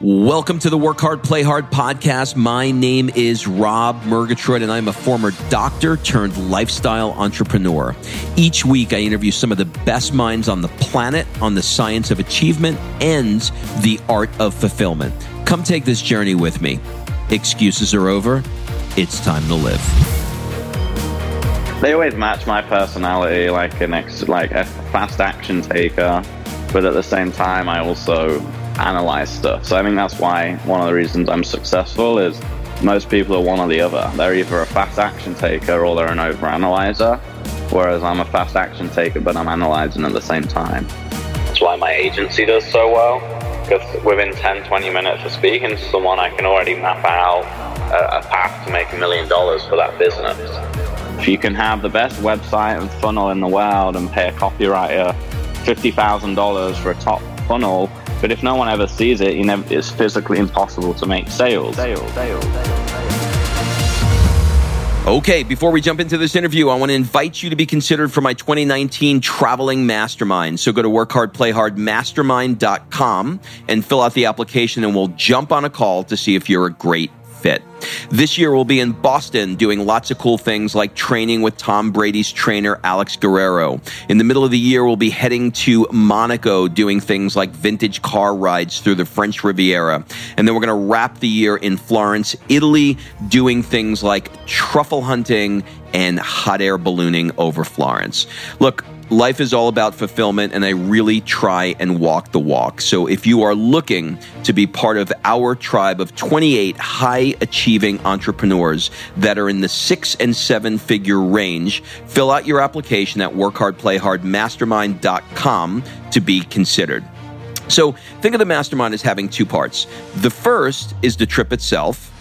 Welcome to the Work Hard, Play Hard podcast. My name is Rob Murgatroyd, and I'm a former doctor turned lifestyle entrepreneur. Each week, I interview some of the best minds on the planet on the science of achievement and the art of fulfillment. Come take this journey with me. Excuses are over. It's time to live. They always match my personality, like an ex- like a fast action taker, but at the same time, I also analyze stuff. So I think that's why one of the reasons I'm successful is most people are one or the other. They're either a fast action taker or they're an overanalyzer, whereas I'm a fast action taker, but I'm analyzing at the same time. That's why my agency does so well, because within 10, 20 minutes of speaking to someone, I can already map out a, a path to make a million dollars for that business. If you can have the best website and funnel in the world and pay a copywriter $50,000 for a top funnel, but if no one ever sees it, never, it's physically impossible to make sales. Sales, sales, Okay, before we jump into this interview, I want to invite you to be considered for my 2019 traveling mastermind. So go to workhardplayhardmastermind.com and fill out the application and we'll jump on a call to see if you're a great fit. This year we'll be in Boston doing lots of cool things like training with Tom Brady's trainer Alex Guerrero. In the middle of the year we'll be heading to Monaco doing things like vintage car rides through the French Riviera. And then we're going to wrap the year in Florence, Italy doing things like truffle hunting and hot air ballooning over Florence. Look, Life is all about fulfillment, and I really try and walk the walk. So, if you are looking to be part of our tribe of 28 high achieving entrepreneurs that are in the six and seven figure range, fill out your application at workhardplayhardmastermind.com to be considered. So, think of the mastermind as having two parts. The first is the trip itself.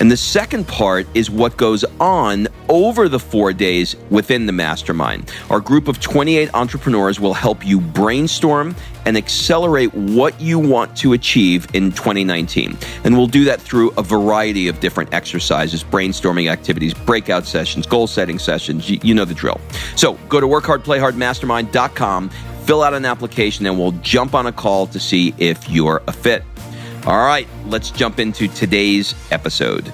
And the second part is what goes on over the four days within the mastermind. Our group of 28 entrepreneurs will help you brainstorm and accelerate what you want to achieve in 2019. And we'll do that through a variety of different exercises, brainstorming activities, breakout sessions, goal setting sessions. You, know the drill. So go to workhardplayhardmastermind.com, fill out an application, and we'll jump on a call to see if you're a fit. All right, let's jump into today's episode.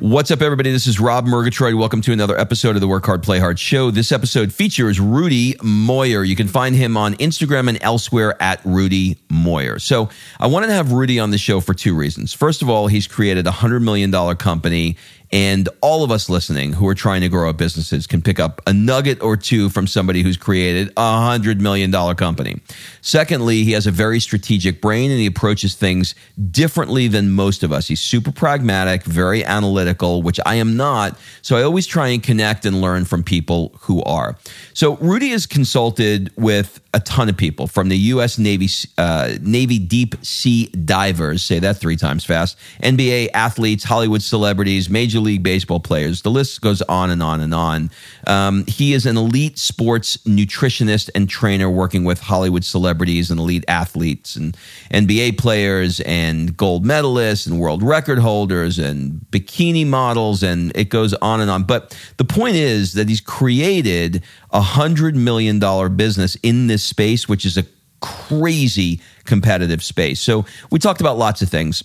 What's up, everybody? This is Rob Murgatroyd. Welcome to another episode of the Work Hard, Play Hard show. This episode features Rudy Mawer. You can find him on Instagram and elsewhere at Rudy Mawer. So I wanted to have Rudy on the show for two reasons. First of all, he's created a $100 million company and all of us listening who are trying to grow our businesses can pick up a nugget or two from somebody who's created a hundred million dollar company. Secondly, he has a very strategic brain and he approaches things differently than most of us. He's super pragmatic, very analytical, which I am not. So I always try and connect and learn from people who are. So Rudy has consulted with a ton of people from the U.S. Navy, uh, Navy deep sea divers, say that three times fast, NBA athletes, Hollywood celebrities, Major League Baseball players. The list goes on and on and on. Um, he is an elite sports nutritionist and trainer working with Hollywood celebrities and elite athletes and NBA players and gold medalists and world record holders and bikini models, and it goes on and on. But the point is that he's created a hundred million dollar business in this space, which is a crazy competitive space. So we talked about lots of things.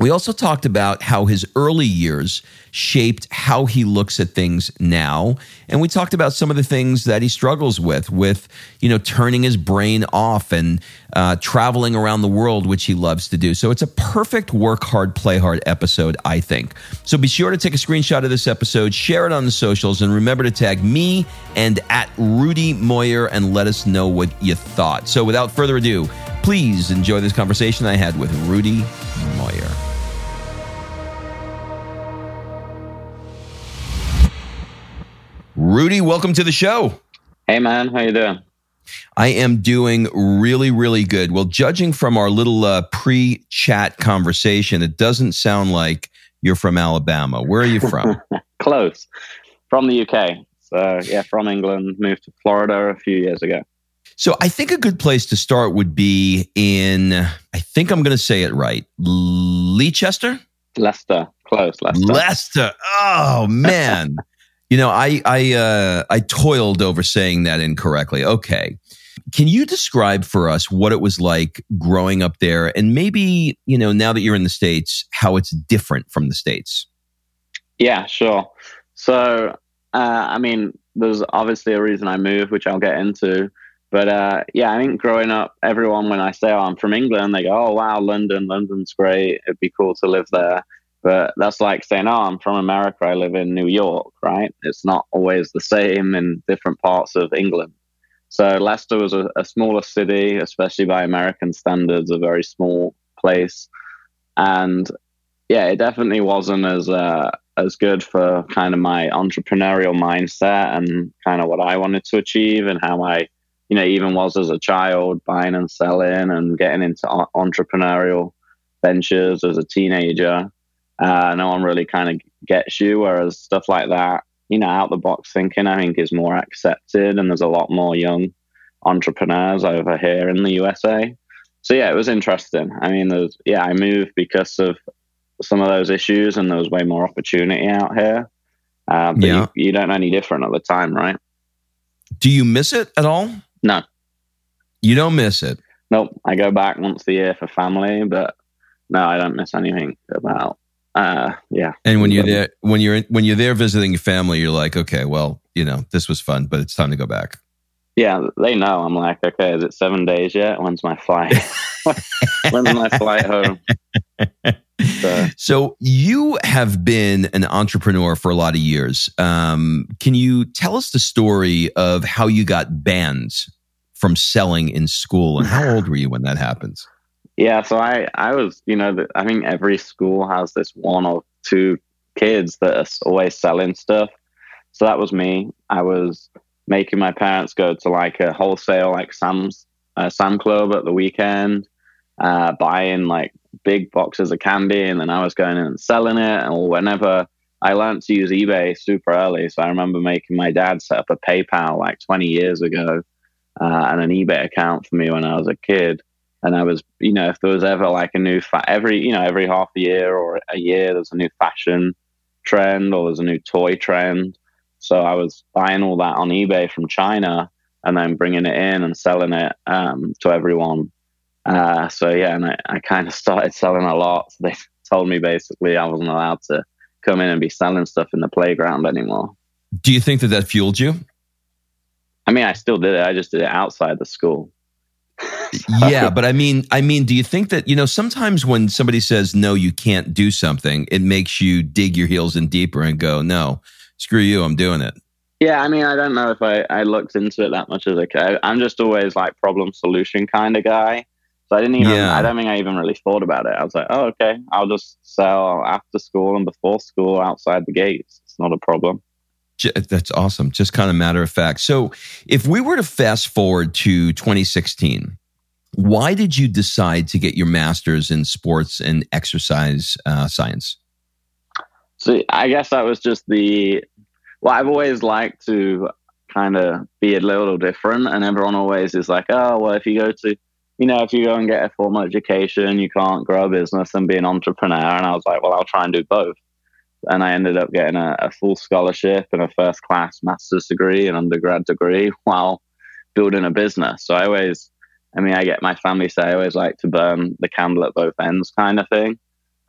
We also talked about how his early years shaped how he looks at things now. And we talked about some of the things that he struggles with, with, you know, turning his brain off and uh, traveling around the world, which he loves to do. So it's a perfect work hard, play hard episode, I think. So be sure to take a screenshot of this episode, share it on the socials, and remember to tag me and at Rudy Mawer and let us know what you thought. So without further ado, please enjoy this conversation I had with Rudy Rudy, welcome to the show. Hey man, how you doing? I am doing really, really good. Well, judging from our little uh, pre-chat conversation, it doesn't sound like you're from Alabama. Where are you from? Close. From the UK. So yeah, from England, moved to Florida a few years ago. So I think a good place to start would be in, I think I'm going to say it right, Leicester? Leicester. Close, Leicester. Leicester. Oh, man. You know, I I uh, I toiled over saying that incorrectly. Okay, Can you describe for us what it was like growing up there and maybe, you know, now that you're in the States, how it's different from the States? Yeah, sure. So, uh, I mean, there's obviously a reason I moved, which I'll get into. But uh, yeah, I think growing up, everyone, when I say oh, I'm from England, they go, oh, wow, London, London's great. It'd be cool to live there. But that's like saying, oh, I'm from America. I live in New York, right? It's not always the same in different parts of England. So Leicester was a, a smaller city, especially by American standards, a very small place. And yeah, it definitely wasn't as uh, as good for kind of my entrepreneurial mindset and kind of what I wanted to achieve and how I, you know, even was as a child buying and selling and getting into entrepreneurial ventures as a teenager. Uh, no one really kind of gets you, whereas stuff like that, you know, out the box thinking, I think is more accepted, and there's a lot more young entrepreneurs over here in the USA. So yeah, it was interesting. I mean, there's yeah, I moved because of some of those issues, and there was way more opportunity out here. Uh, but yeah. you, you don't know any different at the time, right? Do you miss it at all? No. You don't miss it? Nope. I go back once a year for family, but no, I don't miss anything about uh yeah. And when you're there when you're when you're there visiting your family, you're like, okay, well, you know, this was fun, but it's time to go back. Yeah, they know. I'm like, okay, is it seven days yet? When's my flight? When's my flight home? So. so. you have been an entrepreneur for a lot of years. Um, can you tell us the story of how you got banned from selling in school, and how old were you when that happens? Yeah, so I, I was, you know, I think every school has this one or two kids that are always selling stuff. So that was me. I was making my parents go to like a wholesale like Sam's uh, Sam Club at the weekend, uh, buying like big boxes of candy, and then I was going in and selling it. And whenever I learned to use eBay super early, so I remember making my dad set up a PayPal like 20 years ago uh, and an eBay account for me when I was a kid. And I was, you know, if there was ever like a new fa- every, you know, every half a year or a year, there's a new fashion trend or there's a new toy trend. So I was buying all that on eBay from China and then bringing it in and selling it um, to everyone. Uh, so yeah, and I, I kind of started selling a lot. So they told me basically I wasn't allowed to come in and be selling stuff in the playground anymore. Do you think that that fueled you? I mean, I still did it. I just did it outside the school. Yeah, but I mean, I mean, do you think that you know sometimes when somebody says no, you can't do something, it makes you dig your heels in deeper and go, no, screw you, I'm doing it. Yeah, I mean, I don't know if I, I looked into it that much as a kid. I'm just always like problem solution kind of guy. So I didn't even, yeah. I don't think I even really thought about it. I was like, oh, okay, I'll just sell after school and before school outside the gates. It's not a problem. That's awesome. Just kind of matter of fact. So if we were to fast forward to 2016, why did you decide to get your master's in sports and exercise uh, science? So I guess that was just the well, I've always liked to kind of be a little different, and everyone always is like, oh, well, if you go to you know, if you go and get a formal education, you can't grow a business and be an entrepreneur. And I was like, well, I'll try and do both. And I ended up getting a, a full scholarship and a first class master's degree and undergrad degree while building a business. So I always, I mean, I get my family say I always like to burn the candle at both ends kind of thing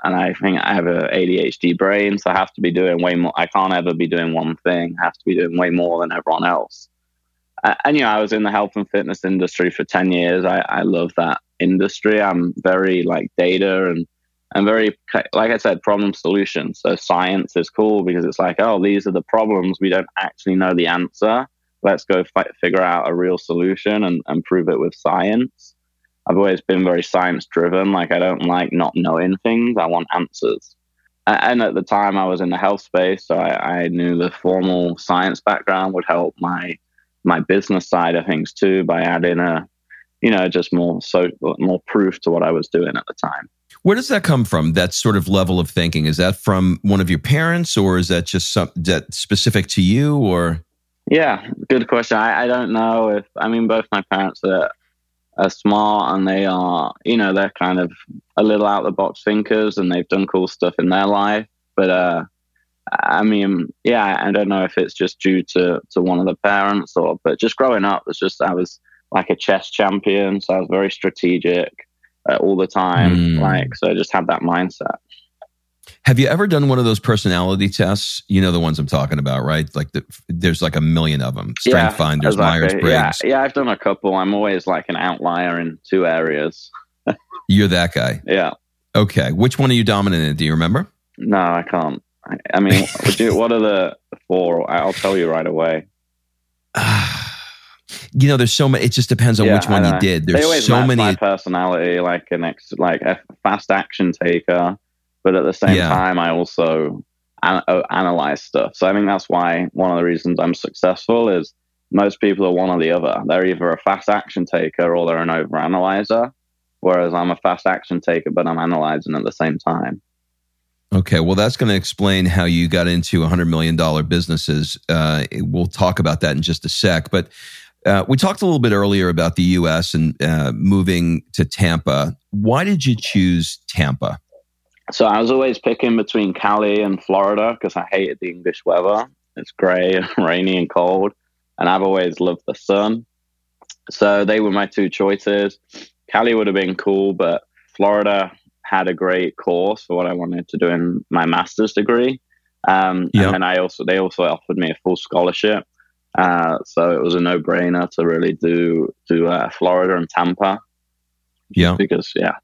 and I think I have a ADHD brain, so I have to be doing way more. I can't ever be doing one thing. I have to be doing way more than everyone else. And you know, I was in the health and fitness industry for ten years. I, I love that industry. I'm very like data and and very like I said, problem solution. So science is cool because it's like, oh, these are the problems. We don't actually know the answer. Let's go fi- figure out a real solution and, and prove it with science. I've always been very science driven. Like I don't like not knowing things. I want answers. And at the time, I was in the health space, so I, I knew the formal science background would help my my business side of things too by adding a, you know, just more so more proof to what I was doing at the time. Where does that come from? That sort of level of thinking is that from one of your parents, or is that just some that specific to you, or? Yeah, good question. I, I don't know if I mean both my parents are are smart and they are, you know, they're kind of a little out of the box thinkers and they've done cool stuff in their life. But uh, I mean, yeah, I don't know if it's just due to to one of the parents or, but just growing up, it's just I was like a chess champion. So I was very strategic uh, all the time. Mm. Like, so I just had that mindset. Have you ever done one of those personality tests? You know the ones I'm talking about, right? Like the, there's like a million of them. Strength Yeah, Finders, exactly. Myers Briggs. Yeah, yeah, I've done a couple. I'm always like an outlier in two areas. You're that guy. Yeah. Okay. Which one are you dominant in? Do you remember? No, I can't. I, I mean, you, what are the four? I'll tell you right away. you know, there's so many. It just depends on Yeah, which one you did. There's so many. my personality, like an ex, like a fast action taker, but at the same Yeah. time, I also an, uh, analyze stuff. So I think that's why one of the reasons I'm successful is most people are one or the other. They're either a fast action taker or they're an over analyzer. Whereas I'm a fast action taker, but I'm analyzing at the same time. Okay, well, that's going to explain how you got into $100 million businesses. Uh, we'll talk about that in just a sec. But uh, we talked a little bit earlier about the U.S. and uh, moving to Tampa. Why did you choose Tampa? So I was always picking between Cali and Florida because I hated the English weather. It's grey and rainy and cold, and I've always loved the sun. So they were my two choices. Cali would have been cool, but Florida had a great course for what I wanted to do in my master's degree. Um, Yeah. And then I also they also offered me a full scholarship, uh, so it was a no brainer to really do do uh, Florida and Tampa Yeah. because yeah,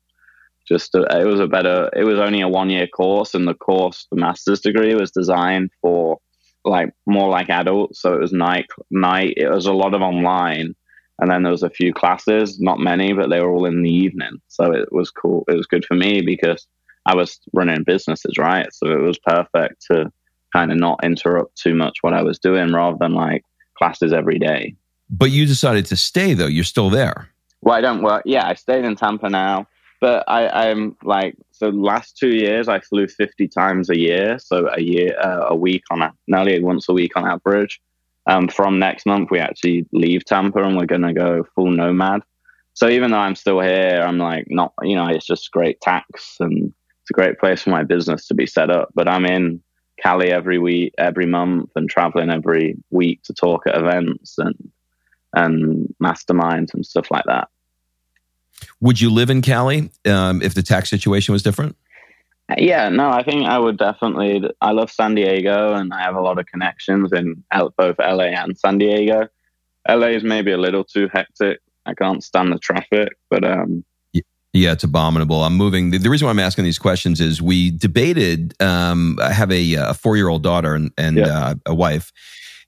just uh, it was a better. It was only a one year course, and the course, the master's degree, was designed for like more like adults. So it was night night. It was a lot of online, and then there was a few classes, not many, but they were all in the evening. So it was cool. It was good for me because I was running businesses, right? So it was perfect to kind of not interrupt too much what I was doing, rather than like classes every day. But you decided to stay, though. You're still there. Well, I don't work. Yeah, I stayed in Tampa now, but I, I'm like so. Last two years, I flew fifty times a year, so a year, uh, a week on a nearly once a week on average. Um, from next month, we actually leave Tampa and we're gonna go full nomad. So even though I'm still here, I'm like not, you know, it's just great tax and it's a great place for my business to be set up. But I'm in Cali every week, every month, and traveling every week to talk at events and and masterminds and stuff like that. Would you live in Cali um, if the tax situation was different? Yeah, no, I think I would definitely. I love San Diego, and I have a lot of connections in both LA and San Diego. LA is maybe a little too hectic. I can't stand the traffic, but um, Yeah, it's abominable. I'm moving. The, the reason why I'm asking these questions is we debated. Um, I have a, a four year old daughter and, and Yeah. uh, a wife,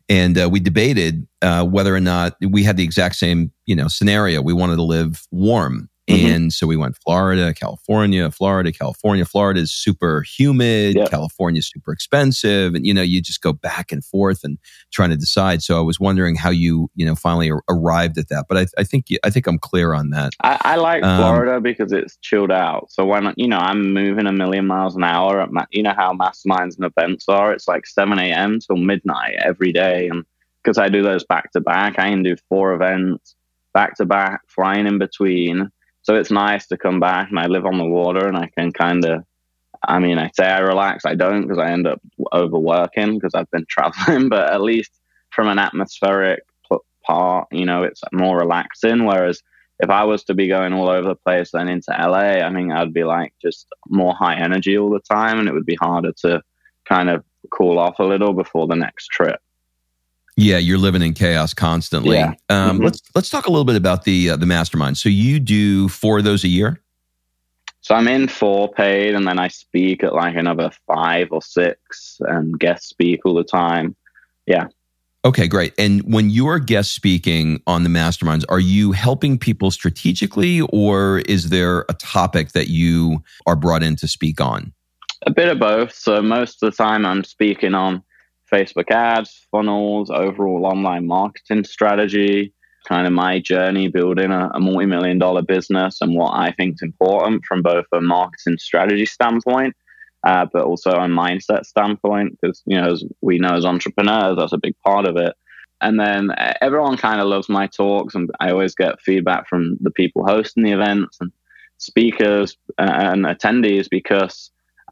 and uh, we debated uh, whether or not we had the exact same you know scenario. We wanted to live warm, Mhm. and so we went Florida, California, Florida, California. Florida is super humid. Yeah. California is super expensive, and you know you just go back and forth and trying to decide. So I was wondering how you you know finally ar- arrived at that. But I, I think I think I'm clear on that. I, I like Um, Florida because it's chilled out. So when you know I'm moving a million miles an hour, at ma- you know how masterminds and events are. It's like 7 a.m. till midnight every day, and because I do those back to back, I can do four events back to back, flying in between. So it's nice to come back and I live on the water and I can kind of. I mean, I say I relax. I don't because I end up overworking because I've been traveling. But at least from an atmospheric part, you know, it's more relaxing. Whereas if I was to be going all over the place then into LA, I mean, I'd be like just more high energy all the time, and it would be harder to kind of cool off a little before the next trip. Yeah, you're living in chaos constantly. Yeah. Um, Mhm. Let's let's talk a little bit about the uh, the mastermind. So you do four of those a year. So I'm in four paid, and then I speak at like another five or six, and guest speak all the time. Yeah. Okay, great. And when you're guest speaking on the masterminds, are you helping people strategically, or is there a topic that you are brought in to speak on? A bit of both. So most of the time, I'm speaking on Facebook ads, funnels, overall online marketing strategy, kind of my journey building a, a multi million dollar business and what I think is important from both a marketing strategy standpoint, uh, but also a mindset standpoint. Because, you know, as we know as entrepreneurs, that's a big part of it. And then everyone kind of loves my talks, and I always get feedback from the people hosting the events and speakers uh, and attendees because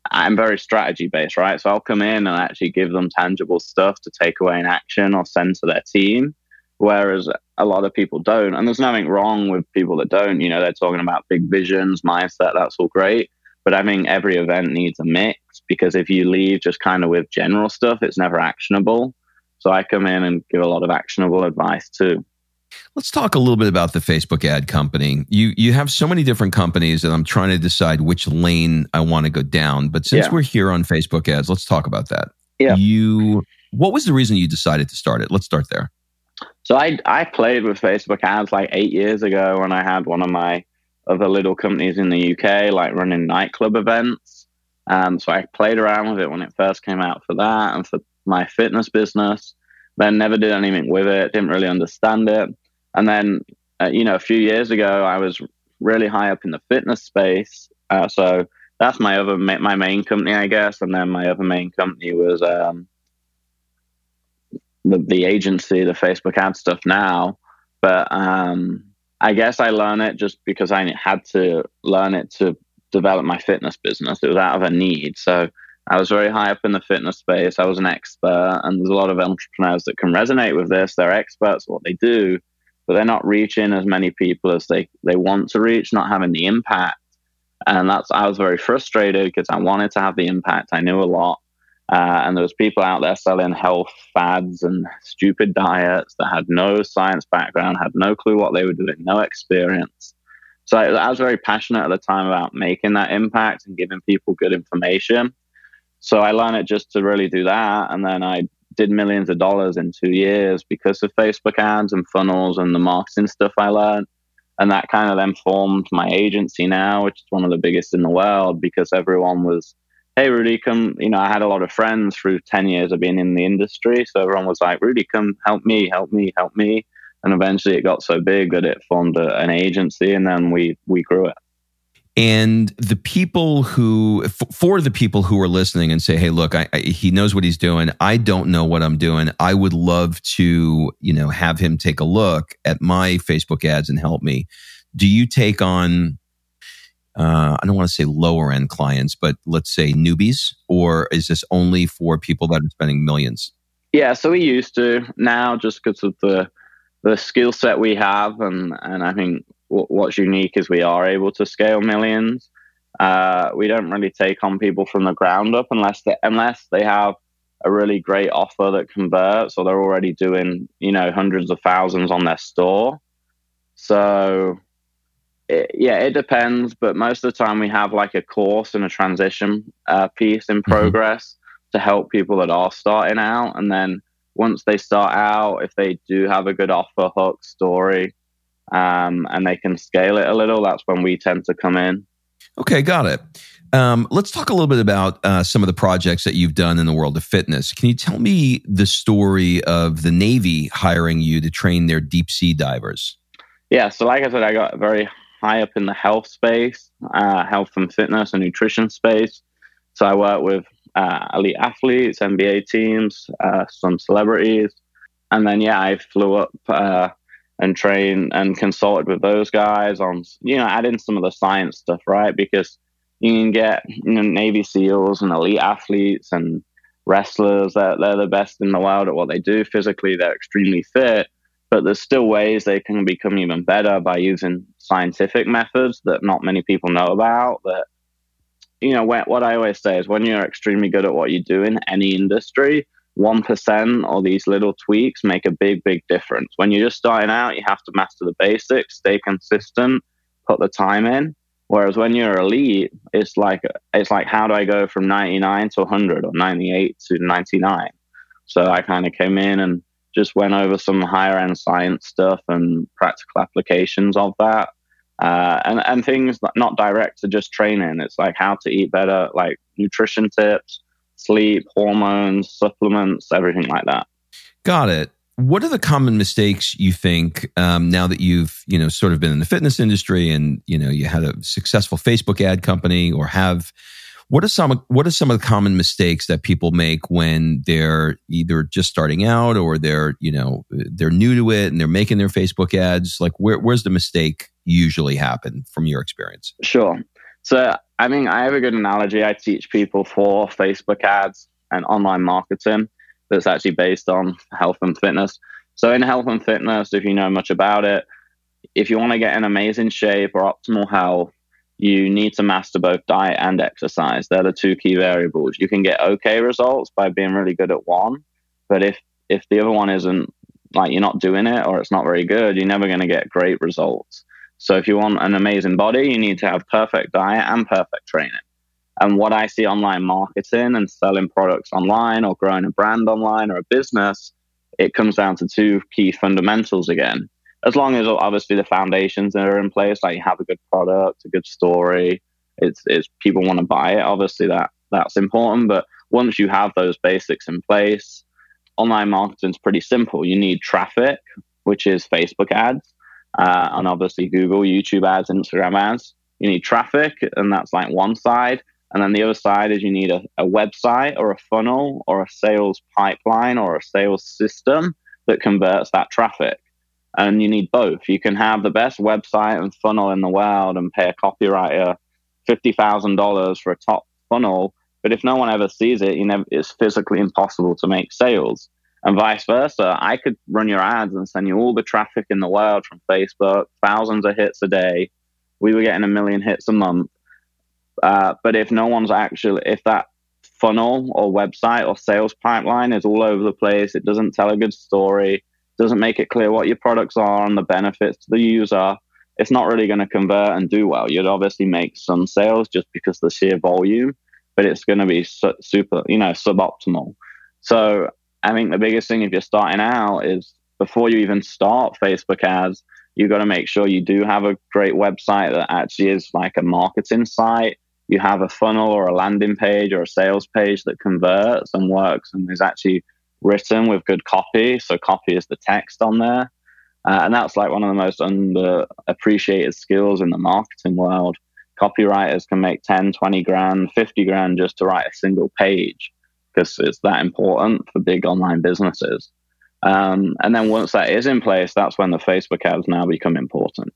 I'm very strategy based, right? So I'll come in and actually give them tangible stuff to take away in action or send to their team. whereas a lot of people don't. And there's nothing wrong with people that don't. You know, they're talking about big visions, mindset, that's all great. But I think every event needs a mix because if you leave just kind of with general stuff, it's never actionable. So I come in and give a lot of actionable advice too. Let's talk a little bit about the Facebook ad company. You you have so many different companies and I'm trying to decide which lane I want to go down. But since yeah. we're here on Facebook ads, let's talk about that. Yeah. You what was the reason you decided to start it? Let's start there. So I I played with Facebook ads like eight years ago when I had one of my other little companies in the UK, like running nightclub events. Um, so I played around with it when it first came out for that and for my fitness business. Then never did anything with it. Didn't really understand it. And then, uh, you know, a few years ago, I was really high up in the fitness space. Uh, so that's my other my main company, I guess. And then my other main company was um, the the agency, the Facebook ad stuff now. But um, I guess I learned it just because I had to learn it to develop my fitness business. It was out of a need. So I was very high up in the fitness space. I was an expert, and there's a lot of entrepreneurs that can resonate with this. They're experts at what they do, but they're not reaching as many people as they, they want to reach, not having the impact. And that's I was very frustrated because I wanted to have the impact. I knew a lot, uh, and there was people out there selling health fads and stupid diets that had no science background, had no clue what they were doing, no experience. So I, I was very passionate at the time about making that impact and giving people good information. So I learned it just to really do that, and then I did millions of dollars in two years because of Facebook ads and funnels and the marketing stuff I learned. And that kind of then formed my agency now, which is one of the biggest in the world because everyone was hey rudy come you know i had a lot of friends through 10 years of being in the industry. So everyone was like rudy come help me help me help me. And eventually it got so big that it formed a, an agency and then we we grew it and the people who for the people who are listening and say hey look I, I, he knows what he's doing. I don't know what i'm doing. I would love to you know have him take a look at my facebook ads and help me. Do you take on uh, I don't want to say lower end clients, but let's say newbies, or is this only for people that are spending millions? Yeah, so we used to. Now just because of the the skill set we have, and and I think what's unique is we are able to scale millions. Uh, we don't really take on people from the ground up unless they unless they have a really great offer that converts, or they're already doing you know hundreds of thousands on their store. So it, yeah, it depends, but most of the time we have like a course and a transition uh, piece in mm-hmm. progress mm-hmm. to help people that are starting out. And then once they start out, if they do have a good offer, hook, story, um, and they can scale it a little, that's when we tend to come in. Okay, got it. Um, let's talk a little bit about uh, some of the projects that you've done in the world of fitness. Can you tell me the story of the Navy hiring you to train their deep sea divers? Yeah, so like I said, I got very high up in the health space, uh, health and fitness and nutrition space. So I work with uh, elite athletes, NBA teams, uh, some celebrities, and then yeah, I flew up uh, and trained and consulted with those guys on you know adding some of the science stuff, right? Because you can get you know, Navy SEALs and elite athletes and wrestlers that they're, they're the best in the world at what they do physically. They're extremely fit, but there's still ways they can become even better by using scientific methods that not many people know about that you know what i always say is when you're extremely good at what you do in any industry 1% or these little tweaks make a big big difference when you're just starting out you have to master the basics stay consistent put the time in whereas when you're elite it's like it's like how do i go from 99 to 100 or 98 to 99 so i kind of came in and just went over some higher end science stuff and practical applications of that. Uh, and, and things not direct to just training. It's like how to eat better, like nutrition tips, sleep, hormones, supplements, everything like that. Got it. What are the common mistakes you think um, now that you've you know sort of been in the fitness industry and you know you had a successful Facebook ad company or have what are some what are some of the common mistakes that people make when they're either just starting out or they're you know they're new to it and they're making their Facebook ads? Like where, where's the mistake usually happen from your experience? Sure. So I mean, I have a good analogy. I teach people for Facebook ads and online marketing that's actually based on health and fitness. So in health and fitness, if you know much about it, if you want to get in amazing shape or optimal health, you need to master both diet and exercise. They're the two key variables. You can get okay results by being really good at one, but if if the other one isn't like you're not doing it or it's not very good, you're never going to get great results. So if you want an amazing body, you need to have perfect diet and perfect training. And what I see online marketing and selling products online or growing a brand online or a business, it comes down to two key fundamentals again. As long as obviously the foundations are in place, like you have a good product, a good story, it's, it's people want to buy it. Obviously that that's important. But once you have those basics in place, online marketing is pretty simple. You need traffic, which is Facebook ads, uh, and obviously Google, YouTube ads, Instagram ads. You need traffic, and that's like one side. And then the other side is you need a, a website or a funnel or a sales pipeline or a sales system that converts that traffic. And you need both. You can have the best website and funnel in the world and pay a copywriter $50,000 for a top funnel. But if no one ever sees it, you never, it's physically impossible to make sales. And vice versa. I could run your ads and send you all the traffic in the world from Facebook, thousands of hits a day. We were getting a million hits a month uh, but if no one's actually, if that funnel or website or sales pipeline is all over the place, it doesn't tell a good story, doesn't make it clear what your products are and the benefits to the user, it's not really going to convert and do well. You'd obviously make some sales just because the sheer volume, but it's going to be su- super, you know, suboptimal. So I think the biggest thing if you're starting out is before you even start Facebook ads, you've got to make sure you do have a great website that actually is like a marketing site you have a funnel or a landing page or a sales page that converts and works and is actually written with good copy. So copy is the text on there. Uh, and that's like one of the most underappreciated skills in the marketing world. Copywriters can make 10, 20 grand, 50 grand just to write a single page because it's that important for big online businesses. Um, and then once that is in place, that's when the Facebook ads now become important.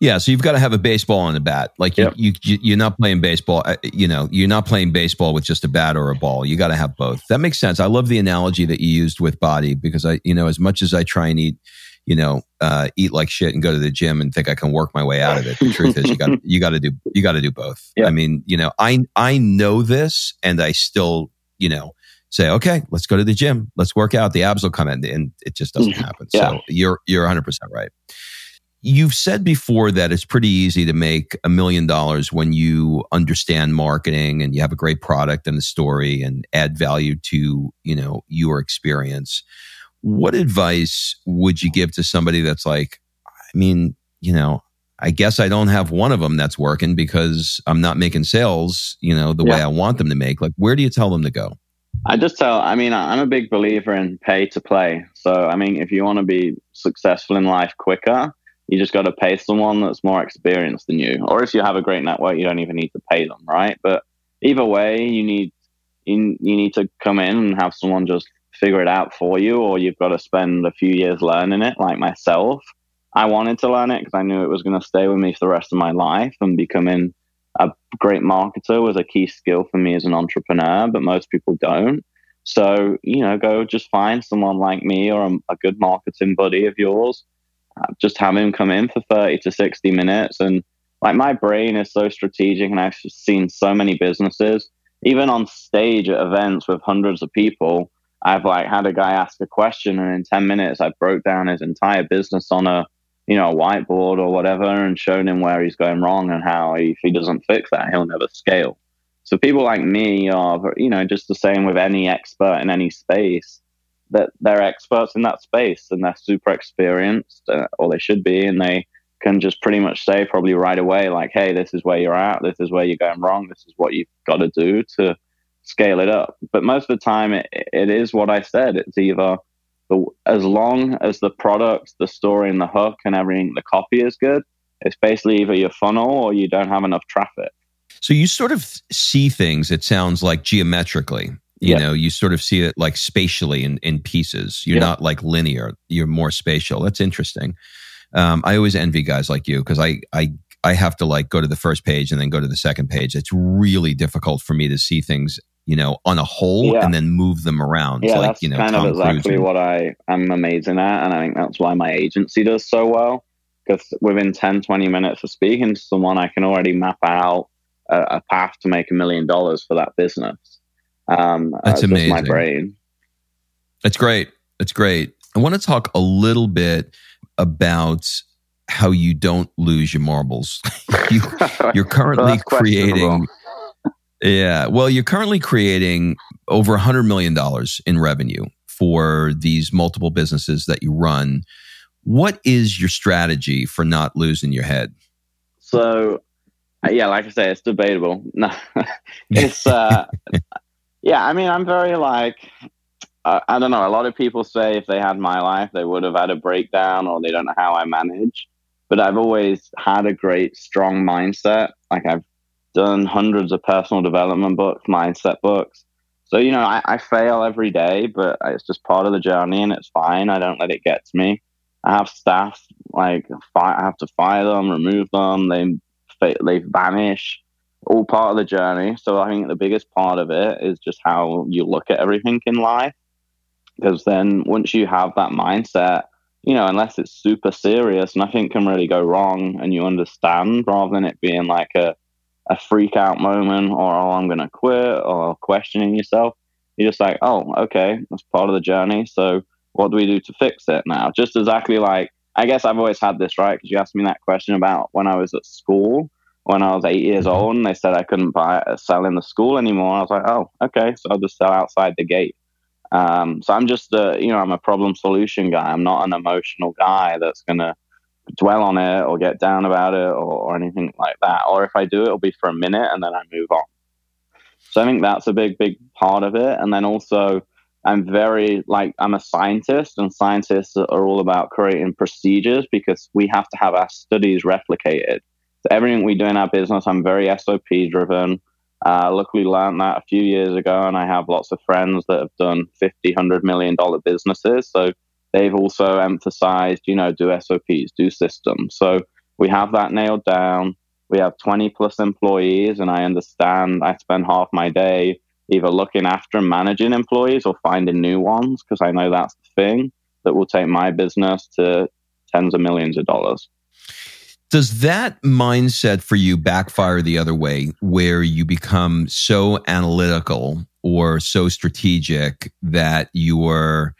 Yeah, so you've got to have a baseball and a bat. Like you, yep. you, you, are not playing baseball. Uh, you know, you're not playing baseball with just a bat or a ball. You got to have both. That makes sense. I love the analogy that you used with body because I, you know, as much as I try and eat, you know, uh, eat like shit and go to the gym and think I can work my way out of it. The truth is, you got, you got to do, you got to do both. Yep. I mean, you know, I, I know this, and I still, you know, say, okay, let's go to the gym, let's work out. The abs will come in, and it just doesn't mm-hmm. happen. Yeah. So you're, you're 100 percent right. You've said before that it's pretty easy to make a million dollars when you understand marketing and you have a great product and a story and add value to, you know, your experience. What advice would you give to somebody that's like, I mean, you know, I guess I don't have one of them that's working because I'm not making sales, you know, the yeah. way I want them to make. Like, where do you tell them to go? I just tell, I mean, I'm a big believer in pay to play. So, I mean, if you want to be successful in life quicker, you just got to pay someone that's more experienced than you. Or if you have a great network, you don't even need to pay them, right? But either way, you need you, you need to come in and have someone just figure it out for you, or you've got to spend a few years learning it, like myself. I wanted to learn it because I knew it was going to stay with me for the rest of my life, and becoming a great marketer was a key skill for me as an entrepreneur, but most people don't. So, you know, go just find someone like me or a, a good marketing buddy of yours uh, just have him come in for 30 to 60 minutes. And like my brain is so strategic, and I've seen so many businesses, even on stage at events with hundreds of people. I've like had a guy ask a question, and in 10 minutes, I broke down his entire business on a you know, a whiteboard or whatever and shown him where he's going wrong and how if he doesn't fix that, he'll never scale. So people like me are, you know, just the same with any expert in any space that they're experts in that space and they're super experienced, uh, or they should be, and they can just pretty much say probably right away, like, "Hey, this is where you're at. This is where you're going wrong. This is what you've got to do to scale it up." But most of the time, it, it is what I said. It's either the, as long as the product, the story, and the hook and everything, the copy is good. It's basically either your funnel or you don't have enough traffic. So you sort of see things. It sounds like geometrically. You know, you sort of see it like spatially in, in pieces. You're not like linear. You're more spatial. That's interesting. Um, I always envy guys like you because I, I, I have to like go to the first page and then go to the second page. It's really difficult for me to see things you know, on a whole Yeah. and then move them around. Yeah, like, that's you know, kind Tom of exactly Cruise. what I am amazing at. And I think that's why my agency does so well. Because within 10, 20 minutes of speaking to someone, I can already map out a, a path to make a million dollars for that business. Um, That's just my amazing. brain. That's great. That's great. I want to talk a little bit about how you don't lose your marbles. you, you're currently Well, creating. Yeah. Well, you're currently creating over $100 million in revenue for these multiple businesses that you run. What is your strategy for not losing your head? So, uh, yeah, like I say, it's debatable. No, it's uh, yeah. I mean, I'm very like uh, I don't know. A lot of people say if they had my life, they would have had a breakdown, or they don't know how I manage. But I've always had a great, strong mindset. Like I've done hundreds of personal development books, mindset books. So you know, I, I fail every day, but it's just part of the journey, and it's fine. I don't let it get to me. I have staff like fi- I have to fire them, remove them. They they vanish. All part of the journey. So I think the biggest part of it is just how you look at everything in life. Because then once you have that mindset, you know, unless it's super serious, nothing can really go wrong, and you understand rather than it being like a a freak out moment or oh I'm gonna quit or questioning yourself. You're just like, oh, okay, that's part of the journey. So what do we do to fix it now? Just exactly like I guess I've always had this right because you asked me that question about when I was at school when I was eight years old, and they said I couldn't buy sell in the school anymore. I was like, oh, okay, so I'll just sell outside the gate. Um, so I'm just a you know I'm a problem solution guy. I'm not an emotional guy that's gonna dwell on it or get down about it or, or anything like that. Or if I do, it'll be for a minute and then I move on. So I think that's a big, big part of it. And then also, I'm very like I'm a scientist, and scientists are all about creating procedures because we have to have our studies replicated. So everything we do in our business, I'm very SOP driven. Uh, luckily, learned that a few years ago, and I have lots of friends that have done 50, 100 million dollar businesses. So they've also emphasized, you know, do SOPs, do systems. So we have that nailed down. We have 20 plus employees, and I understand I spend half my day either looking after and managing employees or finding new ones because I know that's the thing that will take my business to tens of millions of dollars. Does that mindset for you backfire the other way, where you become so analytical or so strategic that you are?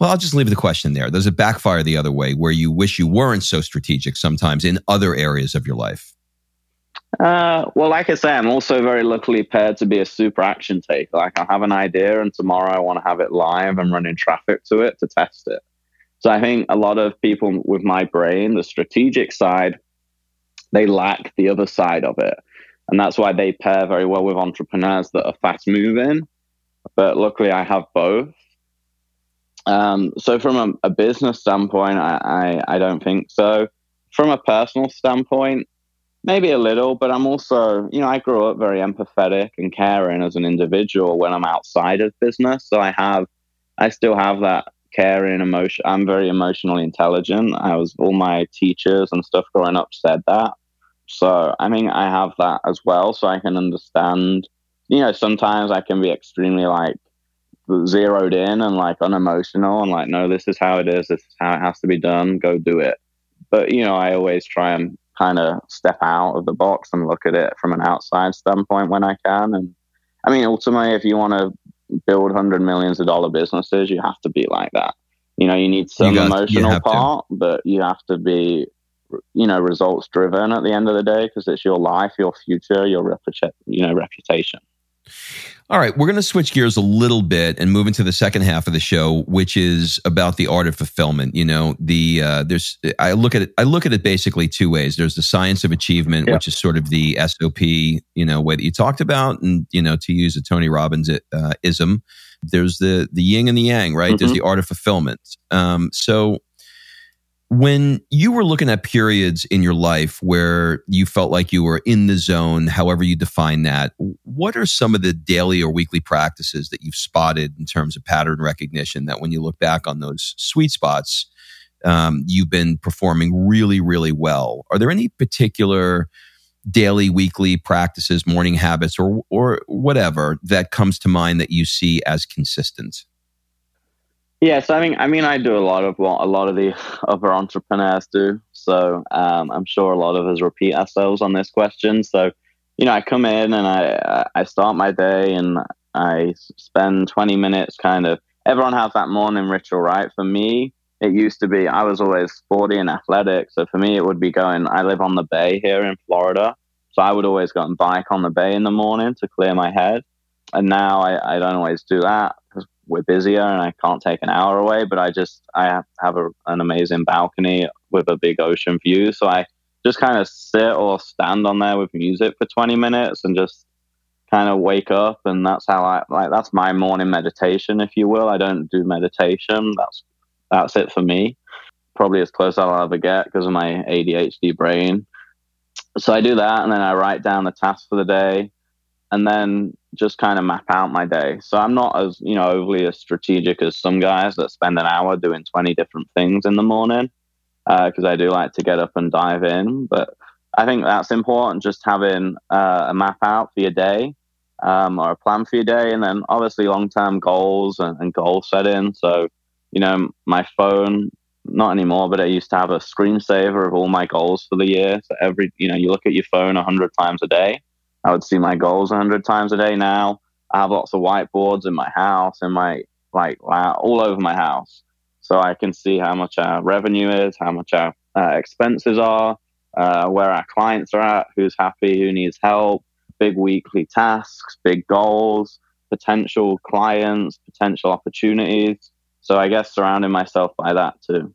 Well, I'll just leave the question there. Does it backfire the other way, where you wish you weren't so strategic sometimes in other areas of your life? Uh, well, like I say, I'm also very luckily paired to be a super action taker. Like I have an idea, and tomorrow I want to have it live and running traffic to it to test it. So I think a lot of people with my brain, the strategic side, they lack the other side of it. And that's why they pair very well with entrepreneurs that are fast moving. But luckily, I have both. Um, so, from a, a business standpoint, I, I, I don't think so. From a personal standpoint, maybe a little, but I'm also, you know, I grew up very empathetic and caring as an individual when I'm outside of business. So I have, I still have that caring emotion. I'm very emotionally intelligent. I was, all my teachers and stuff growing up said that. So I mean, I have that as well. So I can understand, you know, sometimes I can be extremely like zeroed in and like unemotional and like, no, this is how it is. This is how it has to be done. Go do it. But, you know, I always try and kind of step out of the box and look at it from an outside standpoint when I can. And I mean, ultimately, if you want to build hundred millions of dollar businesses, you have to be like that. You know, you need some You emotional have to. part, but you have to be, you know, results driven at the end of the day because it's your life, your future, your reputa- you know, reputation. All right, we're going to switch gears a little bit and move into the second half of the show, which is about the art of fulfillment. You know, the uh, there's I look at it I look at it basically two ways. There's the science of achievement, Yeah. which is sort of the SOP, you know, way that you talked about, and you know, to use a Tony Robbins uh, ism. There's the the yin and the yang, right? There's Mhm. the art of fulfillment. Um, so when you were looking at periods in your life where you felt like you were in the zone, however you define that, what are some of the daily or weekly practices that you've spotted in terms of pattern recognition that when you look back on those sweet spots, um, you've been performing really, really well? Are there any particular daily, weekly practices, morning habits, or or whatever that comes to mind that you see as consistent? Yes, I mean, I mean, I do a lot of what a lot of the other entrepreneurs do. So um, I'm sure a lot of us repeat ourselves on this question. So, you know, I come in and I I start my day and I spend 20 minutes kind of. Everyone has that morning ritual, right? For me, it used to be I was always sporty and athletic. So for me, it would be going. I live on the bay here in Florida, so I would always go and bike on the bay in the morning to clear my head. And now I, I don't always do that we're busier and I can't take an hour away. But I just I have, a, an amazing balcony with a big ocean view, so I just kind of sit or stand on there with music for 20 minutes and just kind of wake up and that's how I like that's my morning meditation if you will. I don't do meditation. That's that's it for me. Probably as close as I'll ever get because of my ADHD brain. So I do that and then I write down the tasks for the day. And then just kind of map out my day so I'm not as you know overly as strategic as some guys that spend an hour doing 20 different things in the morning because uh, I do like to get up and dive in but I think that's important, just having uh, a map out for your day um, or a plan for your day, and then obviously long term goals and, and goal setting. So, you know, my phone, not anymore, but I used to have a screensaver of all my goals for the year. So every, you know, you look at your phone a hundred times a day. I would see my goals a hundred times a day now. I have lots of whiteboards in my house, in my like all over my house, so I can see how much our revenue is, how much our uh, expenses are, uh, where our clients are at, who's happy, who needs help, big weekly tasks, big goals, potential clients, potential opportunities. So I guess surrounding myself by that too.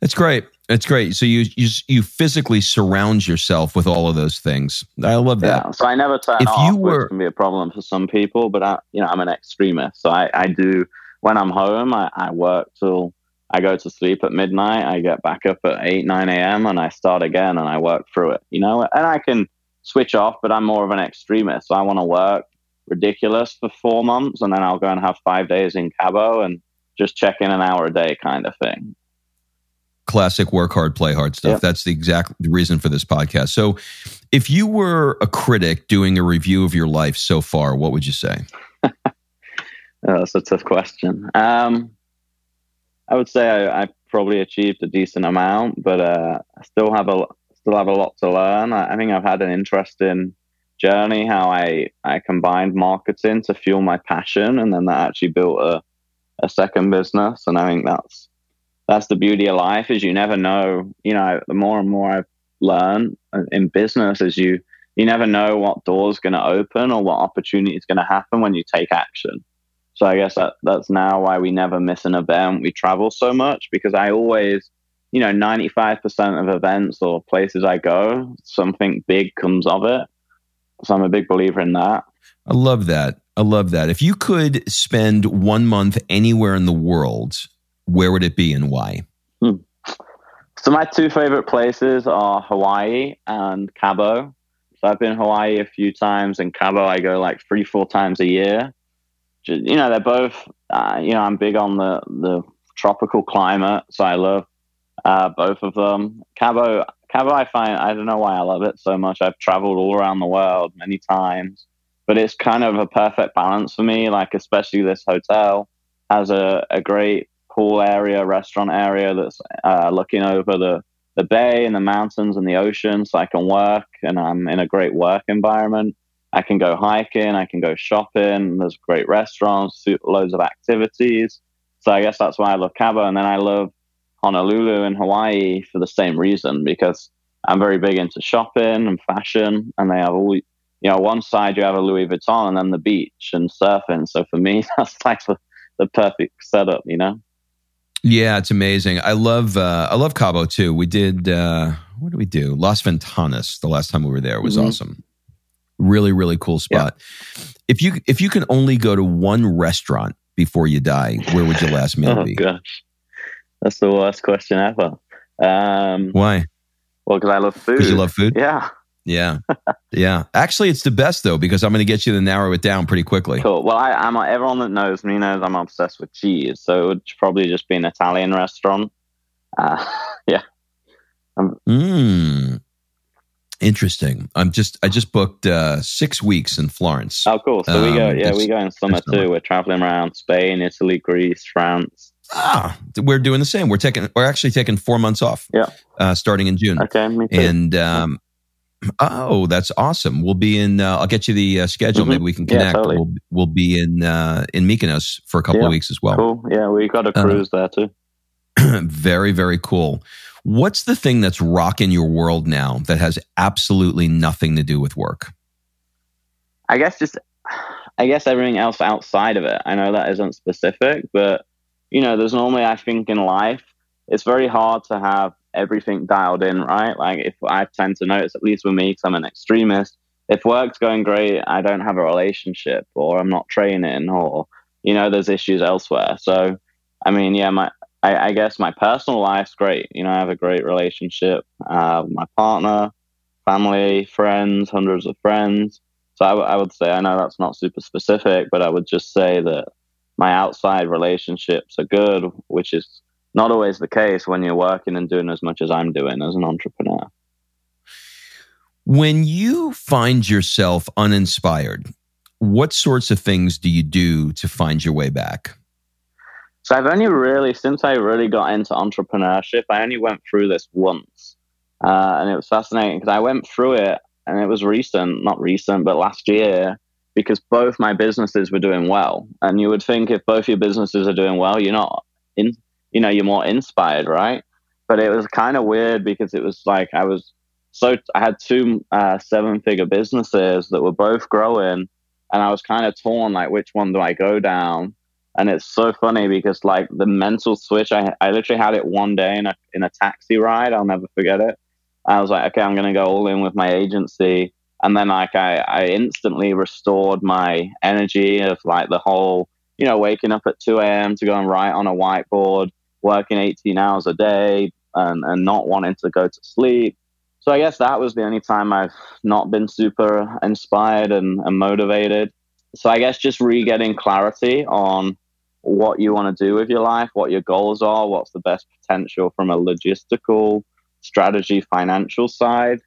It's great. It's great. So you you you physically surround yourself with all of those things. I love that. Yeah. So I never turn if off, you were, which can be a problem for some people. But I, you know, I'm an extremist, so I, I do when I'm home. I, I work till I go to sleep at midnight. I get back up at eight nine a.m. and I start again and I work through it. You know, and I can switch off, but I'm more of an extremist. So I want to work ridiculous for four months and then I'll go and have five days in Cabo and just check in an hour a day kind of thing. Classic work hard, play hard stuff. Yep. That's the exact reason for this podcast. So, if you were a critic doing a review of your life so far, what would you say? oh, that's a tough question. Um, I would say I, I, probably achieved a decent amount, but uh, I still have a still have a lot to learn. I, I think I've had an interesting journey how I, I combined marketing to fuel my passion and then that actually built a, a second business. And I think that's that's the beauty of life is you never know, you know, the more and more I've learned in business is you you never know what door's gonna open or what opportunity is gonna happen when you take action. So I guess that that's now why we never miss an event. We travel so much because I always you know, 95% of events or places I go, something big comes of it. So I'm a big believer in that. I love that. I love that. If you could spend one month anywhere in the world, where would it be and why? Hmm. So my two favorite places are Hawaii and Cabo. So I've been Hawaii a few times, and Cabo I go like three, four times a year. You know, they're both. Uh, you know, I'm big on the the tropical climate, so I love uh, both of them. Cabo, Cabo, I find I don't know why I love it so much. I've traveled all around the world many times, but it's kind of a perfect balance for me. Like especially this hotel has a, a great pool area, restaurant area that's uh, looking over the the bay and the mountains and the ocean, so I can work and I'm in a great work environment. I can go hiking, I can go shopping. There's great restaurants, loads of activities. So I guess that's why I love Cabo. And then I love Honolulu and Hawaii for the same reason because I'm very big into shopping and fashion, and they have all you know. One side you have a Louis Vuitton, and then the beach and surfing. So for me, that's like the, the perfect setup, you know. Yeah, it's amazing. I love uh, I love Cabo too. We did uh, what did we do? Las Ventanas the last time we were there was mm-hmm. awesome. Really, really cool spot. Yeah. If you if you can only go to one restaurant before you die, where would your last meal be? oh, be? Gosh. That's the worst question ever. Um, Why? Well, because I love food. Because you love food? Yeah. Yeah. yeah. Actually, it's the best, though, because I'm going to get you to narrow it down pretty quickly. Cool. Well, I, am everyone that knows me knows I'm obsessed with cheese. So it would probably just be an Italian restaurant. Uh, yeah. Um, mm. Interesting. I'm just I just booked uh, six weeks in Florence. Oh, cool. So um, we go. Um, Yeah, we go in summer too. Summer. We're traveling around Spain, Italy, Greece, France. Ah, we're doing the same. We're taking. We're actually taking four months off. Yeah. Uh, starting in June. Okay. Me too. And um, oh, that's awesome. We'll be in. Uh, I'll get you the uh, schedule. Mhm. Maybe we can connect. Yeah, totally. We'll we'll be in uh, in Mykonos for a couple Yeah. of weeks as well. Cool. Yeah, we got a Uh, cruise there too. very very cool. What's the thing that's rocking your world now that has absolutely nothing to do with work? I guess just, I guess everything else outside of it. I know that isn't specific, but you know, there's normally I think in life it's very hard to have everything dialed in, right? Like if I tend to notice, at least with me, because I'm an extremist, if work's going great, I don't have a relationship, or I'm not training, or you know, there's issues elsewhere. So, I mean, yeah, my I, I guess my personal life's great. You know, I have a great relationship uh, with my partner, family, friends, hundreds of friends. So I, w- I would say, I know that's not super specific, but I would just say that my outside relationships are good, which is not always the case when you're working and doing as much as I'm doing as an entrepreneur. When you find yourself uninspired, what sorts of things do you do to find your way back? So I've only really, since I really got into entrepreneurship, I only went through this once. Uh, and it was fascinating because I went through it and it was recent, not recent, but last year because both my businesses were doing well. And you would think if both your businesses are doing well, you're not in, you know, you're more inspired, right? But it was kind of weird because it was like I was so, I had two uh, seven figure businesses that were both growing and I was kind of torn, like, which one do I go down? And it's so funny because like the mental switch, I, I literally had it one day in a, in a taxi ride. I'll never forget it. I was like, okay, I'm going to go all in with my agency. And then like I, I instantly restored my energy of like the whole, you know, waking up at 2 a.m. to go and write on a whiteboard, working 18 hours a day and, and not wanting to go to sleep. So I guess that was the only time I've not been super inspired and, and motivated. So I guess just re getting clarity on what you want to do with your life, what your goals are, what's the best potential from a logistical strategy, financial side.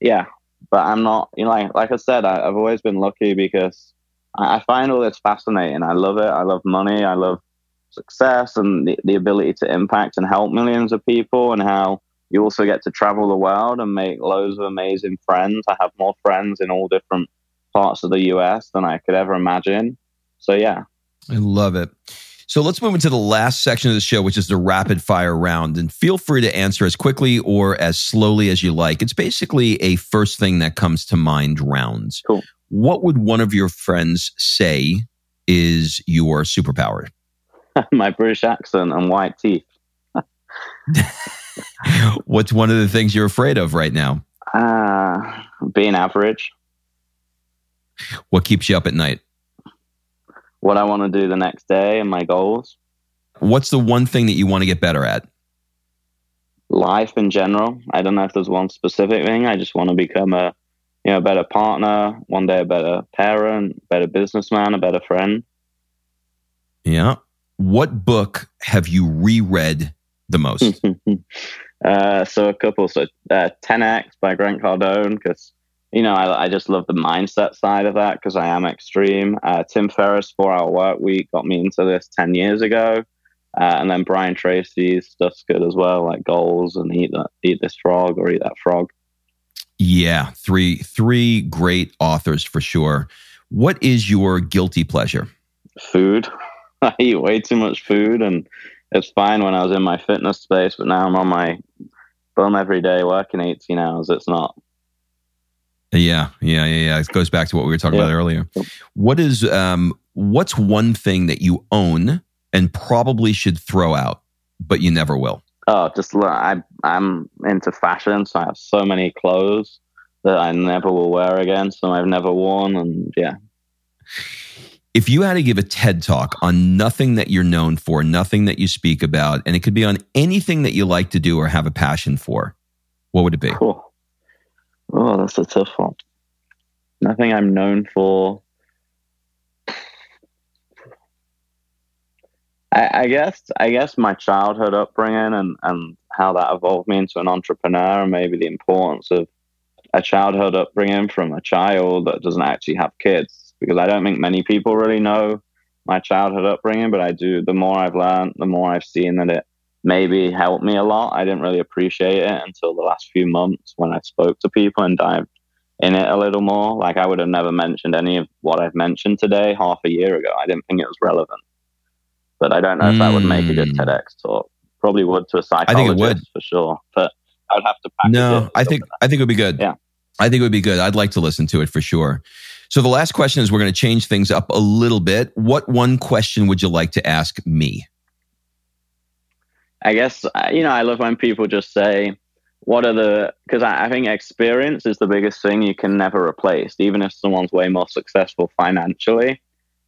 Yeah, but I'm not, you know, like, like I said, I, I've always been lucky because I, I find all this fascinating. I love it. I love money. I love success and the, the ability to impact and help millions of people and how you also get to travel the world and make loads of amazing friends. I have more friends in all different parts of the US than I could ever imagine. So yeah, I love it. So let's move into the last section of the show, which is the rapid fire round. And feel free to answer as quickly or as slowly as you like. It's basically a first thing that comes to mind round. Cool. What would one of your friends say is your superpower? my British accent and white teeth. What's one of the things you're afraid of right now? Uh, being average. What keeps you up at night? What I want to do the next day and my goals. What's the one thing that you want to get better at? Life in general. I don't know if there's one specific thing. I just want to become a you know a better partner, one day a better parent, better businessman, a better friend. Yeah. What book have you reread the most? uh, so a couple. So uh, 10x by Grant Cardone because you know I, I just love the mindset side of that because I am extreme. Uh, Tim Ferriss Four Hour Work Week got me into this ten years ago, uh, and then Brian Tracy's stuff's good as well, like goals and eat that eat this frog or eat that frog. Yeah, three three great authors for sure. What is your guilty pleasure? Food. I eat way too much food, and it's fine when I was in my fitness space, but now I'm on my bum every day working 18 hours. It's not. Yeah, yeah, yeah, yeah. It goes back to what we were talking Yeah. about earlier. What is um what's one thing that you own and probably should throw out, but you never will? Oh, just look, I I'm into fashion, so I have so many clothes that I never will wear again. Some I've never worn, and yeah, If you had to give a TED talk on nothing that you're known for, nothing that you speak about, and it could be on anything that you like to do or have a passion for, what would it be? cool. Oh, that's a tough one. Nothing I'm known for. I, I guess I guess my childhood upbringing and, and how that evolved me into an entrepreneur and maybe the importance of a childhood upbringing from a child that doesn't actually have kids because I don't think many people really know my childhood upbringing, but I do. The more I've learned, the more I've seen that it maybe helped me a lot. I didn't really appreciate it until the last few months when I spoke to people and dived in it a little more. Like I would have never mentioned any of what I've mentioned today half a year ago. I didn't think it was relevant. But I don't know if that would make a good Mm. TEDx talk. Probably would to a psychologist I think it would. for sure. But I would have to No, it I think I think it would be good. Yeah. I think it would be good. I'd like to listen to it for sure. So the last question is we're going to change things up a little bit. What one question would you like to ask me? I guess uh, you know I love when people just say, "What are the?" Because I, I think experience is the biggest thing you can never replace, even if someone's way more successful financially.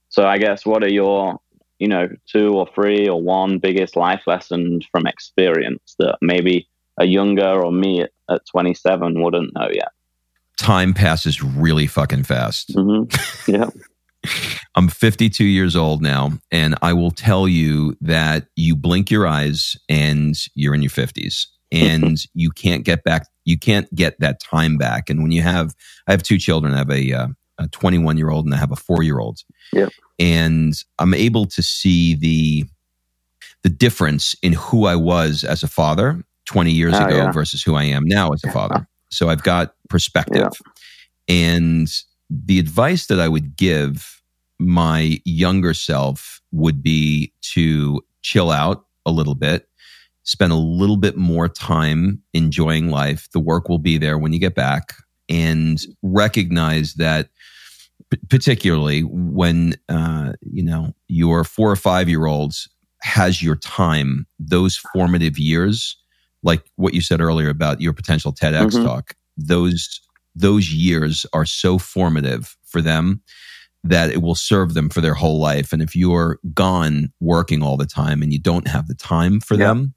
So I guess what are your, you know, two or three or one biggest life lessons from experience that maybe a younger or me at, at 27 wouldn't know yet? Time passes really fucking fast. hmm Yeah. I'm 52 years old now, and I will tell you that you blink your eyes and you're in your 50s, and you can't get back. You can't get that time back. And when you have, I have two children. I have a, uh, a 21 year old and I have a four year old. Yep. And I'm able to see the the difference in who I was as a father 20 years Oh, ago yeah. versus who I am now as a father. So I've got perspective. And the advice that I would give my younger self would be to chill out a little bit, spend a little bit more time enjoying life. The work will be there when you get back, and recognize that, p- particularly when uh, you know your four or five year olds has your time, those formative years, like what you said earlier about your potential TEDx Mhm. talk, those those years are so formative for them that it will serve them for their whole life. And if you're gone working all the time and you don't have the time for Yeah. them,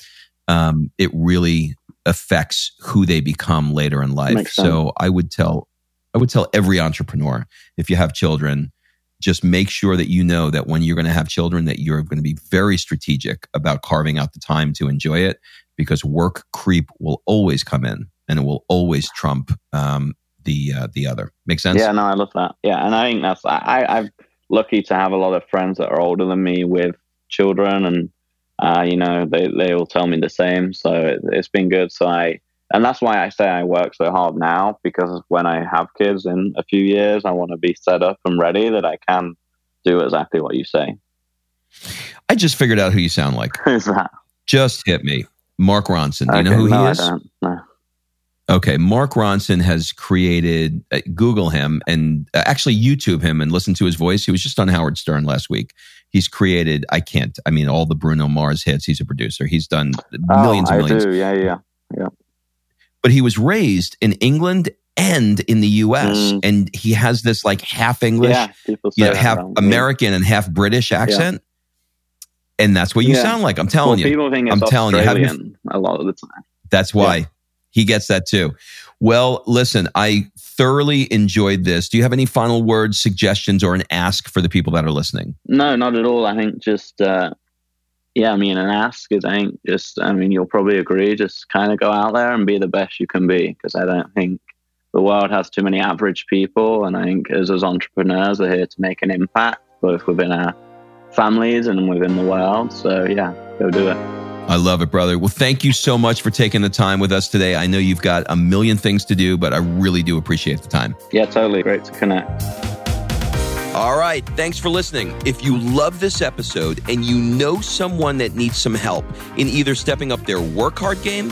um, it really affects who they become later in life. So I would tell, I would tell every entrepreneur if you have children, just make sure that you know that when you're going to have children, that you're going to be very strategic about carving out the time to enjoy it, because work creep will always come in and it will always trump um, the uh, the other. Make sense? Yeah, no, I love that. Yeah, and I think that's I, I'm lucky to have a lot of friends that are older than me with children, and uh, you know they they all tell me the same. So it, it's been good. So I and that's why I say I work so hard now because when I have kids in a few years, I want to be set up and ready that I can do exactly what you say. I just figured out who you sound like. Who's that? Just hit me. Mark Ronson. Do you know who no, he is? don't. No. Okay, Mark Ronson has created. Uh, Google him and uh, actually YouTube him and listen to his voice. He was just on Howard Stern last week. He's created. I can't. I mean, all the Bruno Mars hits. He's a producer. He's done millions oh, and millions. I do. Yeah, yeah. But he was raised in England and in the U.S. Mm. and he has this like half English, Yeah, you know, half around me. American and half British accent. And that's what you Yeah. sound like. I'm Well, telling you. people think I'm telling you, have Australian a lot of the time. That's why he gets that too. Well, listen, I thoroughly enjoyed this. Do you have any final words, suggestions, or an ask for the people that are listening? No, not at all. I think just, uh, yeah, I mean, an ask is, I think, just, I mean, you'll probably agree, just kind of go out there and be the best you can be. Because I don't think the world has too many average people. And I think as, as entrepreneurs, we're here to make an impact, both within our families and within the world. So, yeah, go do it. I love it, brother. Well, thank you so much for taking the time with us today. I know you've got a million things to do, but I really do appreciate the time. Yeah, totally. Great to connect. All right. Thanks for listening. If you love this episode and you know someone that needs some help in either stepping up their work hard game